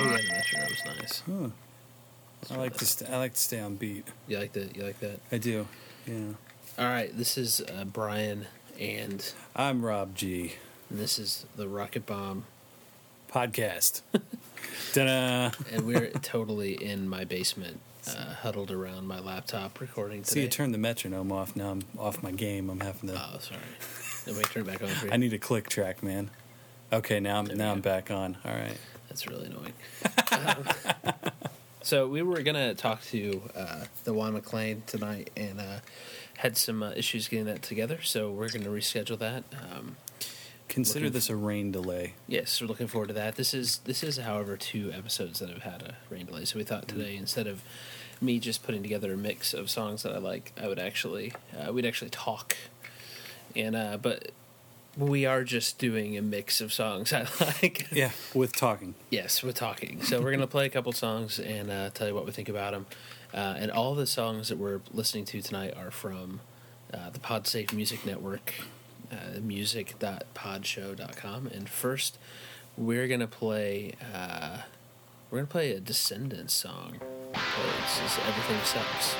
Oh yeah, the metronome's nice. Huh. I like to st- I like to stay on beat. You like that? You like that? I do. Yeah. All right, this is uh, Brian, and I'm Rob G. this is the Rocket Bomb, Podcast. Ta-da! and we're totally in my basement, uh, huddled around my laptop, recording See, today. you turned the metronome off. Now I'm off my game. I'm having to. oh, sorry. Let me turn it back on. I need a click track, man. Okay, now I'm There now. I'm back on. All right. That's really annoying. Um, so we were gonna talk to uh, the Juan MacLean tonight, and uh, had some uh, issues getting that together. So we're gonna reschedule that. Um, Consider this a rain delay. yes, we're looking forward to that. This is this is, however, two episodes that have had a rain delay. So we thought today instead of me just putting together a mix of songs that I like, I would actually uh, we'd actually talk. And uh, but we are just doing a mix of songs I like. Yeah, with talking. Yes, we're talking. So we're gonna play a couple songs and uh, tell you what we think about them. Uh, and all the songs that we're listening to tonight are from uh, the PodSafe Music Network, uh, music.podshow.com. And first, we're gonna play. Uh, we're gonna play a Descendents song. This is Everything Sucks.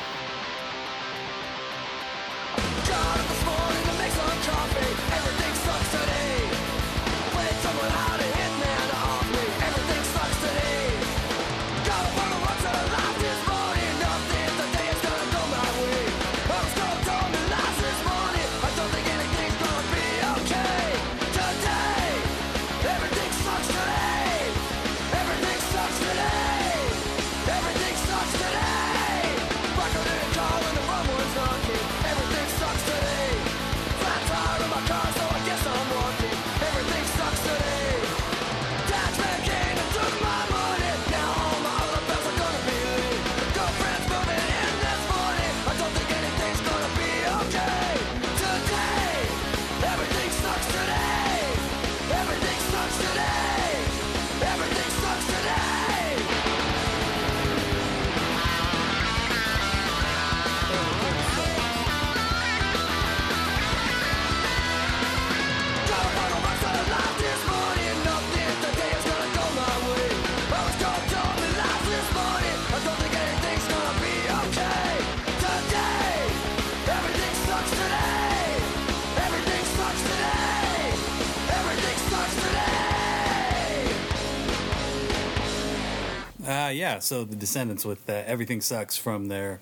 Yeah, so the Descendents with uh, Everything Sucks from their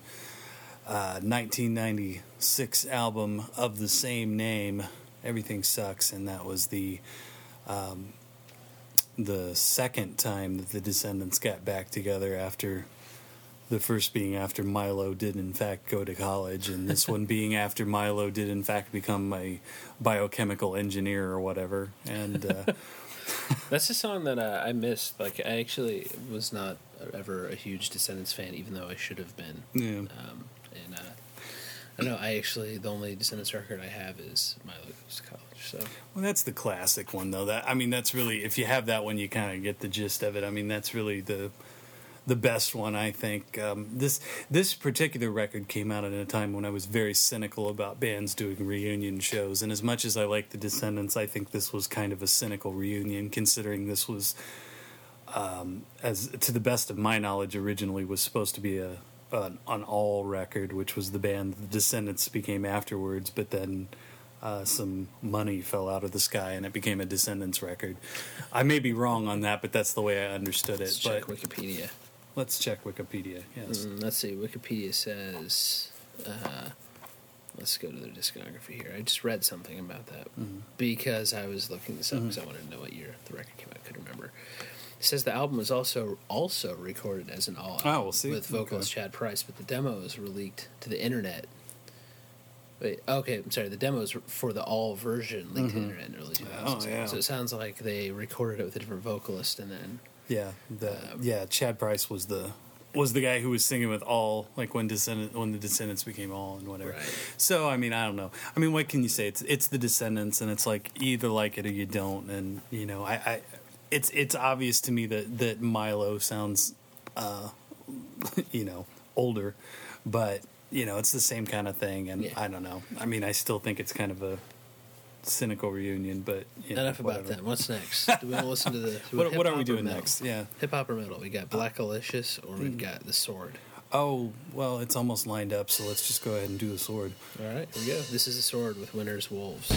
uh, 1996 album of the same name, Everything Sucks, and that was the um, the second time that the Descendents got back together after the first being after Milo did in fact go to college, and this one being after Milo did in fact become a biochemical engineer or whatever, and. Uh, That's a song that uh, I missed. Like I actually was not ever a huge Descendents fan, even though I should have been. yeah. Um, and uh, I don't know. I actually the only Descendents record I have is Milo Goes to College. So Well, that's the classic one, though. That I mean, that's really if you have that one, you kind of get the gist of it. I mean, that's really the the best one, I think. Um, this this particular record came out at a time when I was very cynical about bands doing reunion shows, and as much as I like the Descendents, I think this was kind of a cynical reunion, considering this was, um, as to the best of my knowledge, originally was supposed to be a an, an all record, which was the band the Descendents became afterwards, but then uh, some money fell out of the sky and it became a Descendents record. I may be wrong on that, but that's the way I understood it. let's but check Wikipedia. let's check Wikipedia. Yes. Mm, let's see. Wikipedia says. Uh, let's go to their discography here. I just read something about that Mm-hmm. because I was looking this up because I wanted to know what year the record came out. I couldn't remember. It says the album was also also recorded as an all Oh, we'll see. with vocalist Chad Price, but the demos were leaked to the internet. Wait, okay, I'm sorry. The demos for the all version leaked to the internet in early 2000s. Oh, yeah. So it sounds like they recorded it with a different vocalist and then Yeah. The Um, yeah Chad Price was the was the guy who was singing with all like when Descendent when the Descendents became all and whatever. Right. So I mean I don't know. I mean what can you say? It's it's the Descendents and it's like either like it or you don't. And you know I, I it's it's obvious to me that that Milo sounds uh you know older, but you know it's the same kind of thing. And Yeah. I don't know. I mean I still think it's kind of a cynical reunion, but you know, Enough about that. What's next? Do we want to listen to the? What, what are we doing next? Yeah. Hip hop or metal? We got Black Alicious or we've got the Sword. Oh well, it's almost lined up, so let's just go ahead and do the sword. All right, here we go. This is the Sword with Winter's Wolves.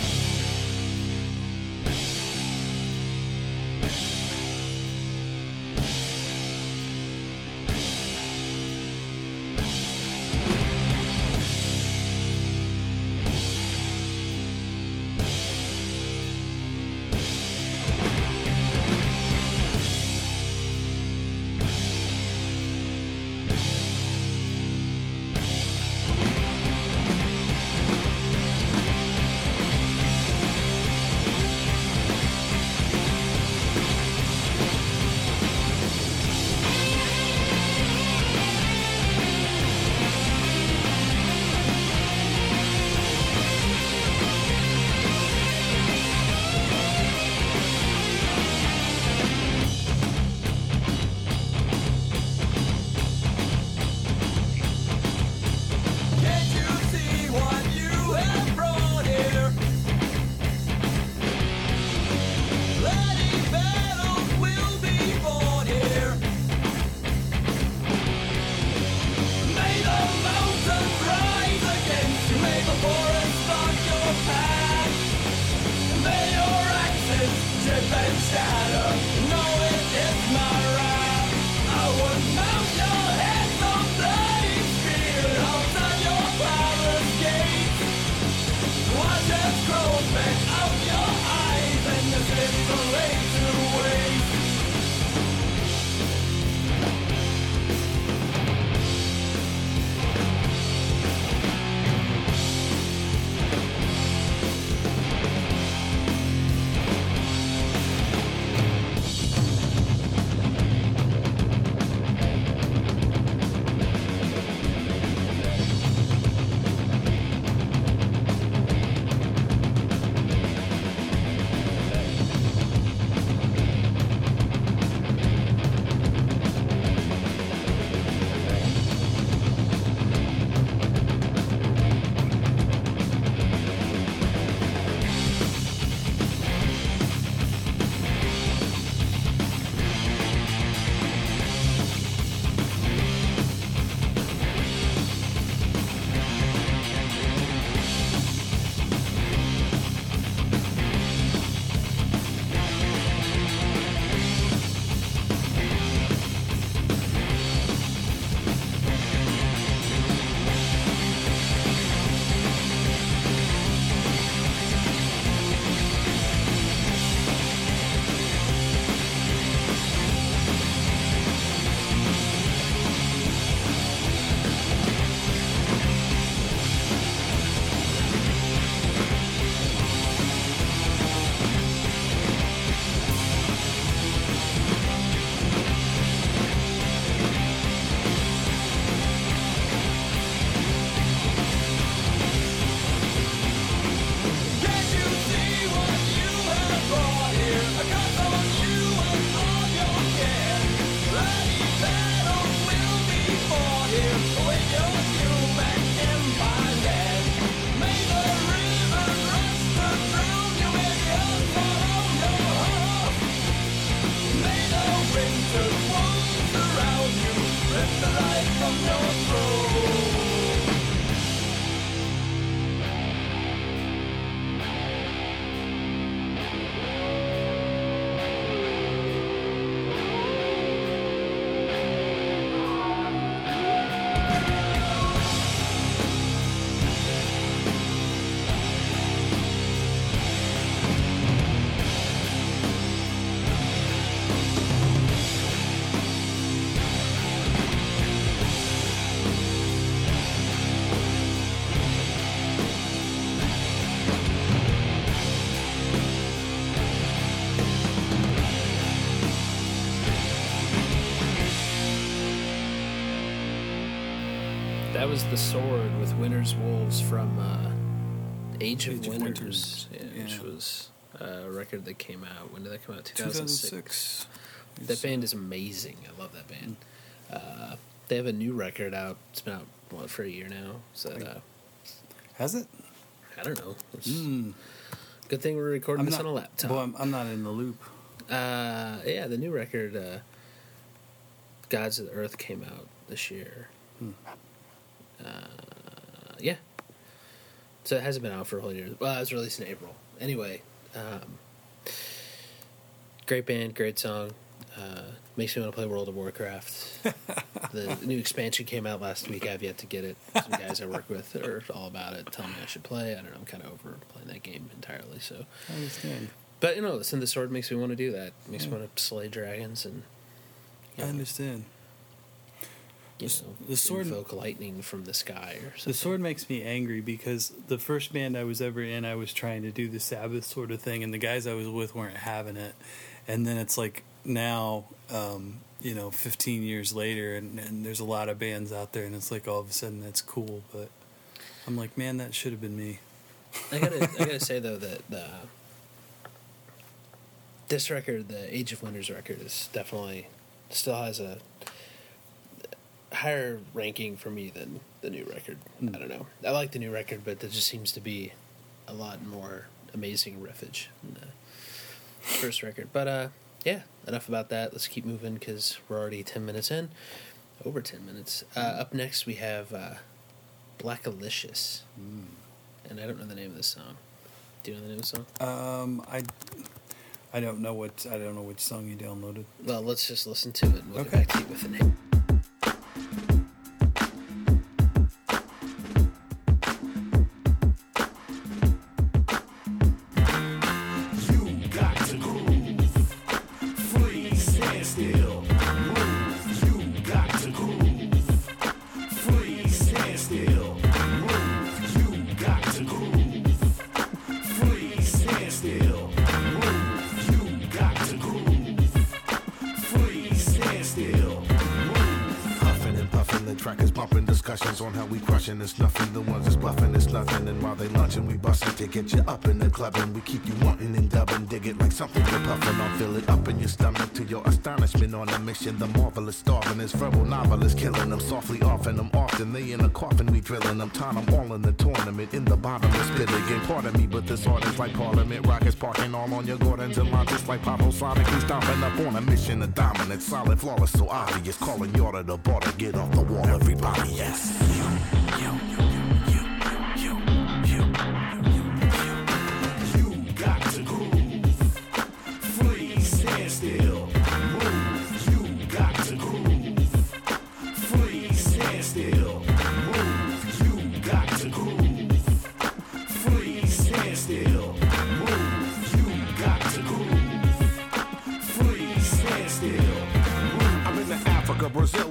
That was the Sword with Winter's Wolves from uh, Age of Age of Winters, yeah, which was uh, a record that came out. When did that come out? 2006. 2006. That band is amazing. I love that band. Uh, they have a new record out. It's been out what for a year now. So uh, Has it? I don't know. Mm. Good thing we're recording I'm this not, on a laptop. Well, I'm, I'm not in the loop. Uh, yeah, the new record, uh, "Gods of the Earth," came out this year. Hmm. Uh, yeah, so it hasn't been out for a whole year. Well, it was released in April. Anyway, um, great band, great song. Uh, makes me want to play World of Warcraft. the new expansion came out last week. I've yet to get it. Some guys I work with are all about it, telling me I should play. I don't know. I'm kind of over playing that game entirely. So I understand. but you know, listen, the sword makes me want to do that. Makes me want to slay dragons and you I understand. You The- know, the sword- invoke lightning from the sky or something. The sword makes me angry because the first band I was ever in, I was trying to do the Sabbath sort of thing, and the guys I was with weren't having it. And then it's like now, um, you know, 15 years later, and, and there's a lot of bands out there, and it's like all of a sudden that's cool. But I'm like, man, that should have been me. I gotta, I gotta say though that the this record, the Age of Wonders record, is definitely still has a higher ranking for me than the new record. Hmm. I don't know. I like the new record, but there just seems to be a lot more amazing riffage in the first record. But uh, yeah, enough about that. Let's keep moving because we're already ten minutes in, over ten minutes. Uh, up next we have uh, Blackalicious, and I don't know the name of this song. Do you know the name of the song? Um, I, I don't know what I don't know which song you downloaded. Well, let's just listen to it. and We'll Okay. get back to you with the name. It's nothing. The ones that's bluffing, it's nothing. And while they lunching, we busting to get you up in the club. And we keep you wanting and dubbing. Dig it like something you're puffing on. fill it up in your stomach to your astonishment on a mission. The starving this verbal novelist killing them softly, offing them often. They in a coffin, we drilling them. Time them all in the tournament. In the bottom bottomless pit again. Pardon me, but this art is like Parliament. Rockets parking all on your Gordons and launches like Pablo. We stomping up on a mission of dominance. Solid, flawless, so obvious. Calling you to the border. Get off the wall, everybody. Yes. You, you, you,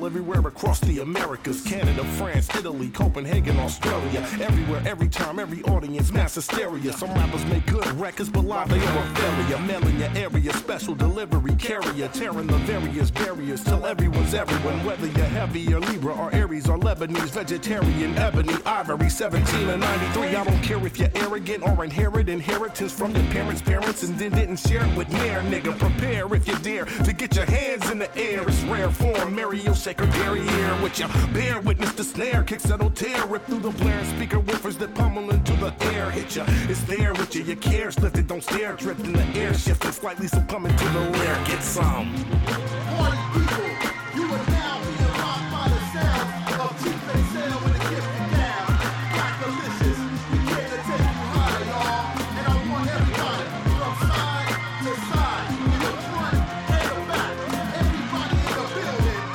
everywhere across the Americas, Canada, France, Italy, Copenhagen, Australia. Everywhere, every time, every audience, mass hysteria. Some rappers make good records, but live they are a failure. Mailing your area, special delivery carrier, tearing the various barriers till everyone's everyone. Whether you're heavy or Libra or Aries or Lebanese, vegetarian, ebony, ivory, 17 or 93. I don't care if you're arrogant or inherit inheritance from your parents' parents and then didn't share it with near nigga. Prepare if you dare to get your hands in the air. It's rare form, Mario Shaker derriere with your bear witness the snare, kicks that'll tear, rip through the blare, speaker woofers that pummel into the air, hit ya. It's there with you, your cares lifted, don't stare, drift in the air, shifting slightly, so coming to the rear, get some. Party people, you are now being rocked by the sound of T-Pain Sound when it gets you down. Blackalicious, we came to take you higher, y'all. And I want everybody from side to side, the front and the back, everybody in the building,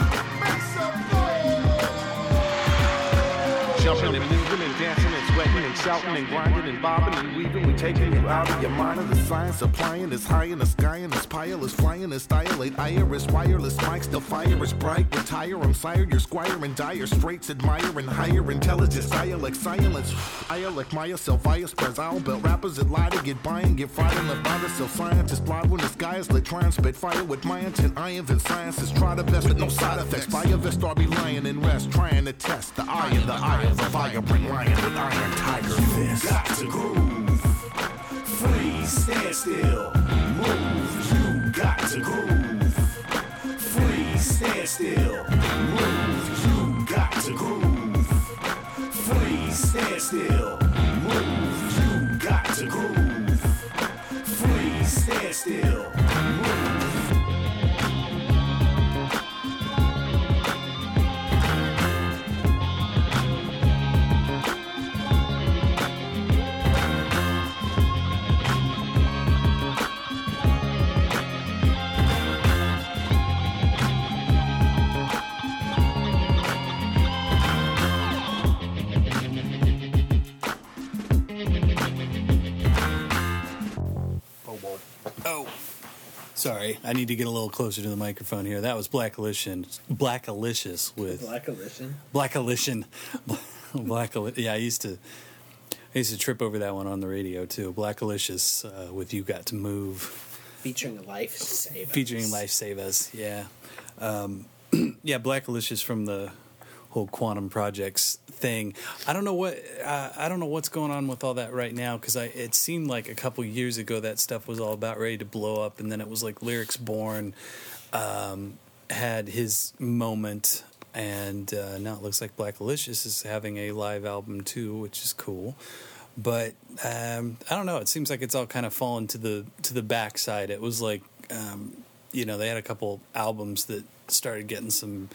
and and and and shouting and grinding and bobbing and weaving. We taking you out of your mind. And the science applying is high in the sky and this pile is flying. This stylate iris wireless mics. The fire is bright. Retire, I'm sire. Your squire and dire straits. Admire and higher intelligence. Dialect silence. I like Maya Sylvia spreads owl belt rappers that lie to get by and get and by the self scientists. Blind when the sky is lit. Try and spit fire with my intent. I invent sciences. Try the best with no side effects. Fire vest or be lying in rest. Trying to test the eye in the eye of the vibrant lion with iron fist. got to groove. Freeze, stand still. Move. You got to groove. Freeze, stand still. Move. You got to groove. Freeze, stand still. Move. You got to groove. Freeze, stand still. Move. Sorry. I need to get a little closer to the microphone here. That was Blackalicious, Black Alicious with Black Edition. Blackalicious. Black Ali- Yeah, I used to. I used to trip over that one on the radio too. Blackalicious uh, with "You Got to Move," Featuring Lifesavas. featuring "Lifesavas." Yeah, um, yeah. Blackalicious from the whole Quannum Projects thing. I don't know what uh, I don't know what's going on with all that right now because I it seemed like a couple years ago that stuff was all about ready to blow up, and then it was like lyrics born um, had his moment, and uh, now it looks like Blackalicious is having a live album too, which is cool. But um, I don't know. It seems like it's all kind of fallen to the to the backside. It was like um, you know they had a couple albums that started getting some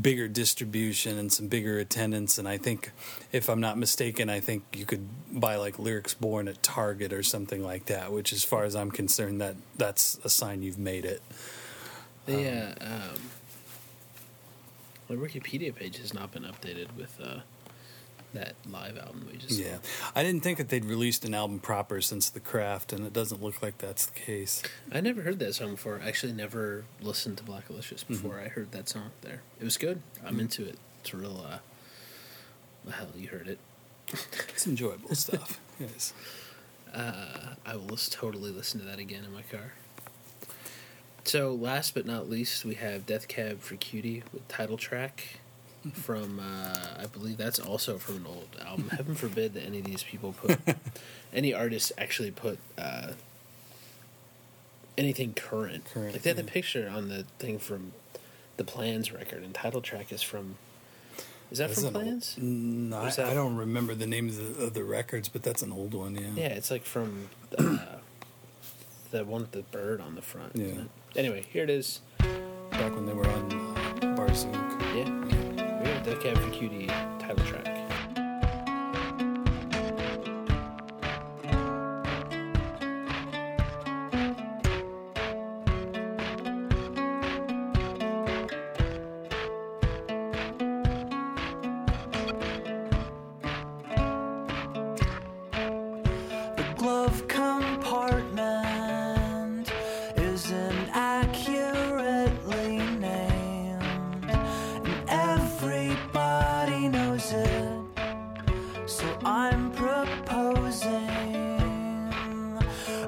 bigger distribution and some bigger attendance. And i think if i'm not mistaken i think you could buy like lyrics born at target or something like that which as far as i'm concerned that that's a sign you've made it. The uh, um, the Wikipedia page has not been updated with uh, that live album we just yeah saw. i didn't think that they'd released an album proper since the craft and it doesn't look like that's the case I never heard that song before. I actually never listened to Blackalicious before I heard that song there. It was good. I'm into it. It's real. Uh, well, hell, you heard it. it's enjoyable stuff yes Uh, I will totally listen to that again in my car. So, last but not least, we have Death Cab for Cutie with title track from, uh, I believe that's also from an old album. Heaven forbid that any of these people put, any artists actually put uh, anything current. Current, Like they had the picture on the thing from the Plans record, and title track is from. Is that That's from an old- Plans? no, I, I don't remember the names of the, of the records but that's an old one yeah Yeah, it's like from uh, the one with the bird on the front. Yeah. Anyway, here it is. back when they were on uh, Barsuk. Yeah. Here, Death Cab for Cutie title track.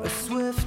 A swift,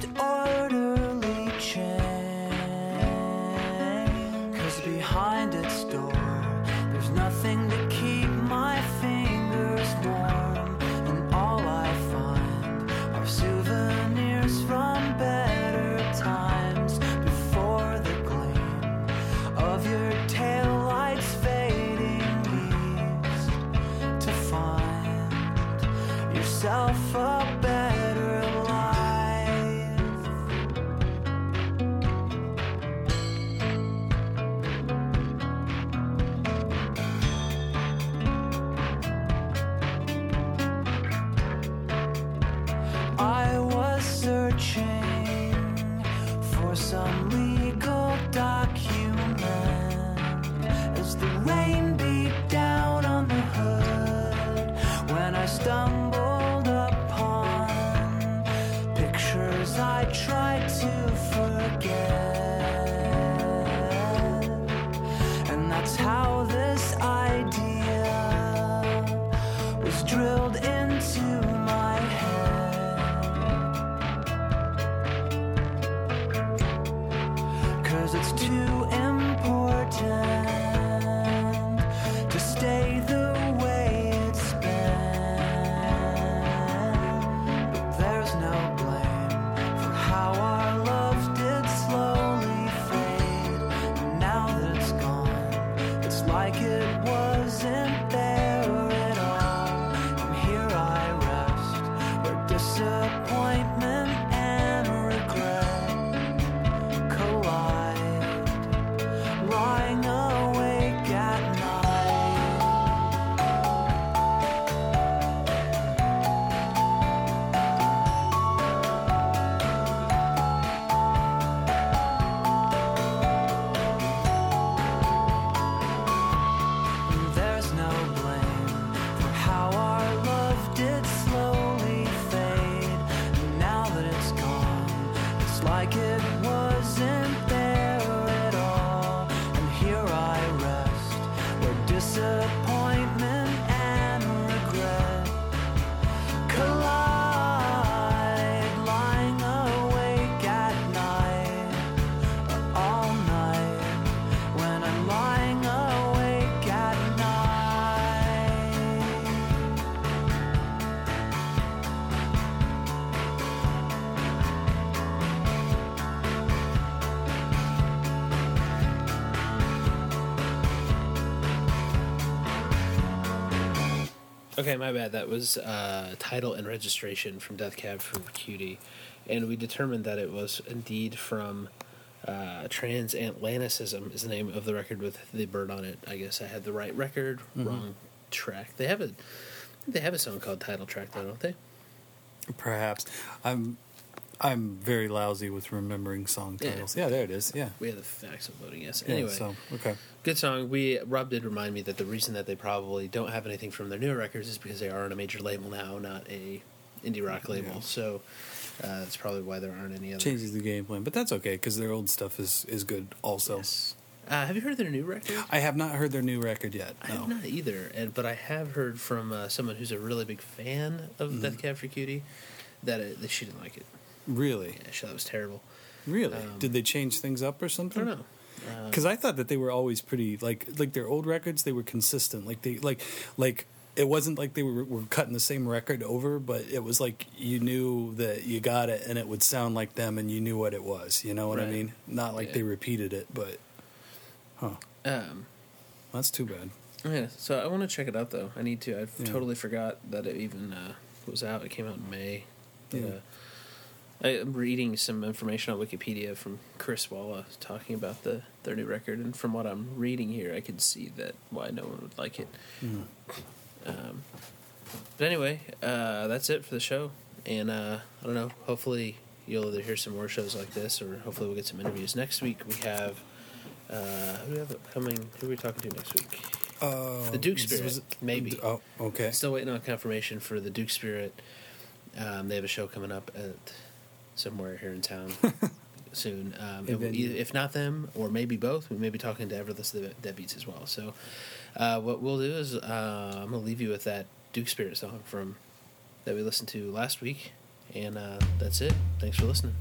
Okay, my bad. That was uh, title and registration from Death Cab for Cutie, and we determined that it was indeed from uh, Transatlanticism is the name of the record with the bird on it. I guess I had the right record, wrong track. They have a they have a song called Title Track though, don't they? Perhaps I'm I'm very lousy with remembering song Yeah. titles. Yeah, there it is. Yeah. We have the facts of voting. Yes. Yeah, Anyway, so okay. good song. We Rob did remind me that the reason that they probably don't have anything from their newer records is because they are on a major label now, not a indie rock label. Yeah. So uh, that's probably why there aren't any other. Changes the game plan, but that's okay because their old stuff is is good also. Yes. Uh, have you heard their new record? I have not heard their new record yet. I No. have not either, and but I have heard from uh, someone who's a really big fan of Mm-hmm. Death Cab for Cutie that, it, that she didn't like it. Really, Yeah, it was terrible. really. Um, Did they change things up or something? I don't know. Um, Because I thought that they were always pretty like like their old records. They were consistent. Like they like like it wasn't like they were, were cutting the same record over, but it was like you knew that you got it and it would sound like them and you knew what it was. You know what I mean? Not like Yeah. they repeated it, but huh? Um, That's too bad. yeah, so I want to check it out though. I need to. I Yeah. totally forgot that it even uh, was out. It came out in May. But, Yeah. uh, I'm reading some information on Wikipedia from Chris Walla talking about the their new record, and from what I'm reading here, I can see that why no one would like it. Mm. Um, but anyway, uh, that's it for the show. And uh, I don't know. Hopefully, you'll either hear some more shows like this, or hopefully, we'll get some interviews next week. We have uh, who do we have coming? Who are we talking to next week? Uh, The Duke Spirit, was maybe. Oh, okay. Still waiting on confirmation for the Duke Spirit. Um, they have a show coming up at somewhere here in town soon. Um, will if not them, or maybe both, we may be talking to Everless the Deadbeats as well. So, uh, what we'll do is uh, I'm gonna leave you with that Duke Spirit song from that we listened to last week, and uh, that's it. Thanks for listening.